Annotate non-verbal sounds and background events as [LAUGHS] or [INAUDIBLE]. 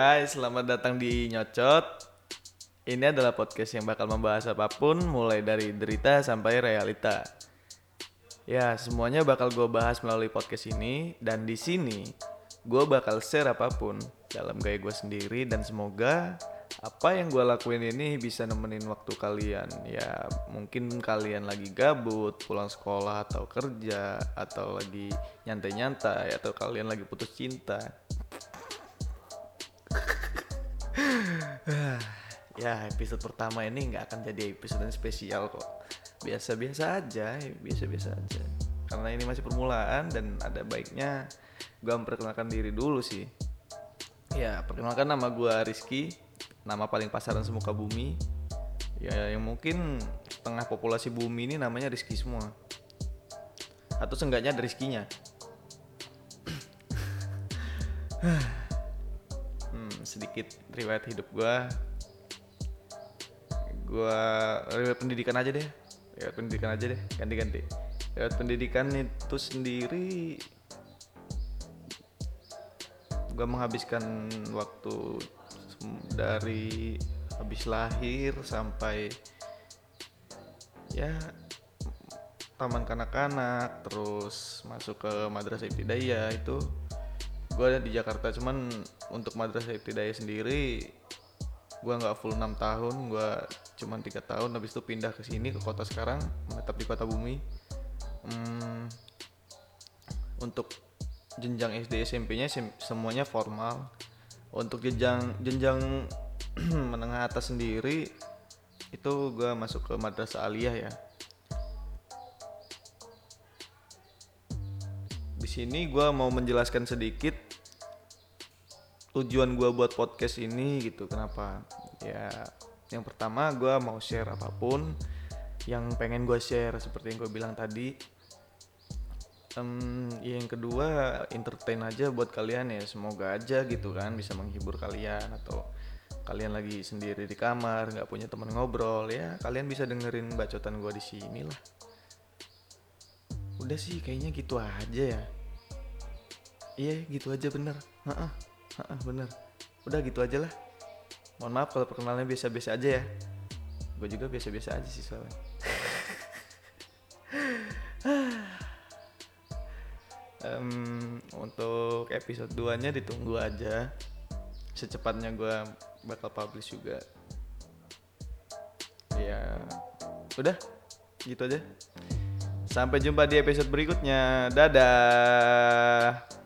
Hai, selamat datang di Nyocot. Ini adalah podcast yang bakal membahas apa pun, mulai dari derita sampai realita. Ya, semuanya bakal gue bahas melalui podcast ini, dan di sini gue bakal share apa pun dalam gaya gue sendiri, dan semoga apa yang gue lakuin ini bisa nemenin waktu kalian. Ya, mungkin kalian lagi gabut, pulang sekolah atau kerja, atau lagi nyantai-nyantai, atau kalian lagi putus cinta. Ya episode pertama ini nggak akan jadi episode yang spesial kok. Biasa-biasa aja biasa-biasa aja. Karena ini masih permulaan dan ada baiknya gue memperkenalkan diri dulu sih. Ya perkenalkan nama gue Rizky. Nama paling pasaran semuka bumi. Ya yang mungkin tengah populasi bumi ini namanya Rizky semua. Atau seenggaknya ada Rizkinya hmm, sedikit riwayat hidup gue gue riwayat pendidikan aja deh. Riwayat pendidikan aja deh ganti-ganti. Riwayat pendidikan itu sendiri gue menghabiskan waktu dari habis lahir sampai ya taman kanak-kanak terus masuk ke madrasah ibtidaiyah itu. Gue ada di Jakarta cuman untuk madrasah ibtidaiyah sendiri gue nggak full 6 tahun gue cuman tiga tahun habis itu pindah ke sini ke kota sekarang menetap di kota bumi. Hmm, untuk jenjang SD SMP-nya sem semuanya formal. Untuk jenjang jenjang [CLEARS THROAT] menengah atas sendiri itu gue masuk ke madrasah aliyah ya. Di sini gue mau menjelaskan sedikit tujuan gue buat podcast ini gitu. Kenapa? Ya yang pertama gue mau share apa pun yang pengen gue share seperti yang gue bilang tadi. Um, yang kedua entertain aja buat kalian ya. Semoga aja gitu kan bisa menghibur kalian atau kalian lagi sendiri di kamar nggak punya teman ngobrol ya kalian bisa dengerin bacotan gue di sini lah. Udah sih kayaknya gitu aja ya. Iya gitu aja bener. Heeh, heeh, bener. Udah gitu aja lah. Mohon maaf kalau perkenalannya biasa-biasa aja ya. Gue juga biasa-biasa aja sih soalnya. [LAUGHS] Um, untuk episode 2 nya ditunggu aja. Secepatnya gue bakal publish juga. Ya udah. Gitu aja. Sampai jumpa di episode berikutnya. Dadah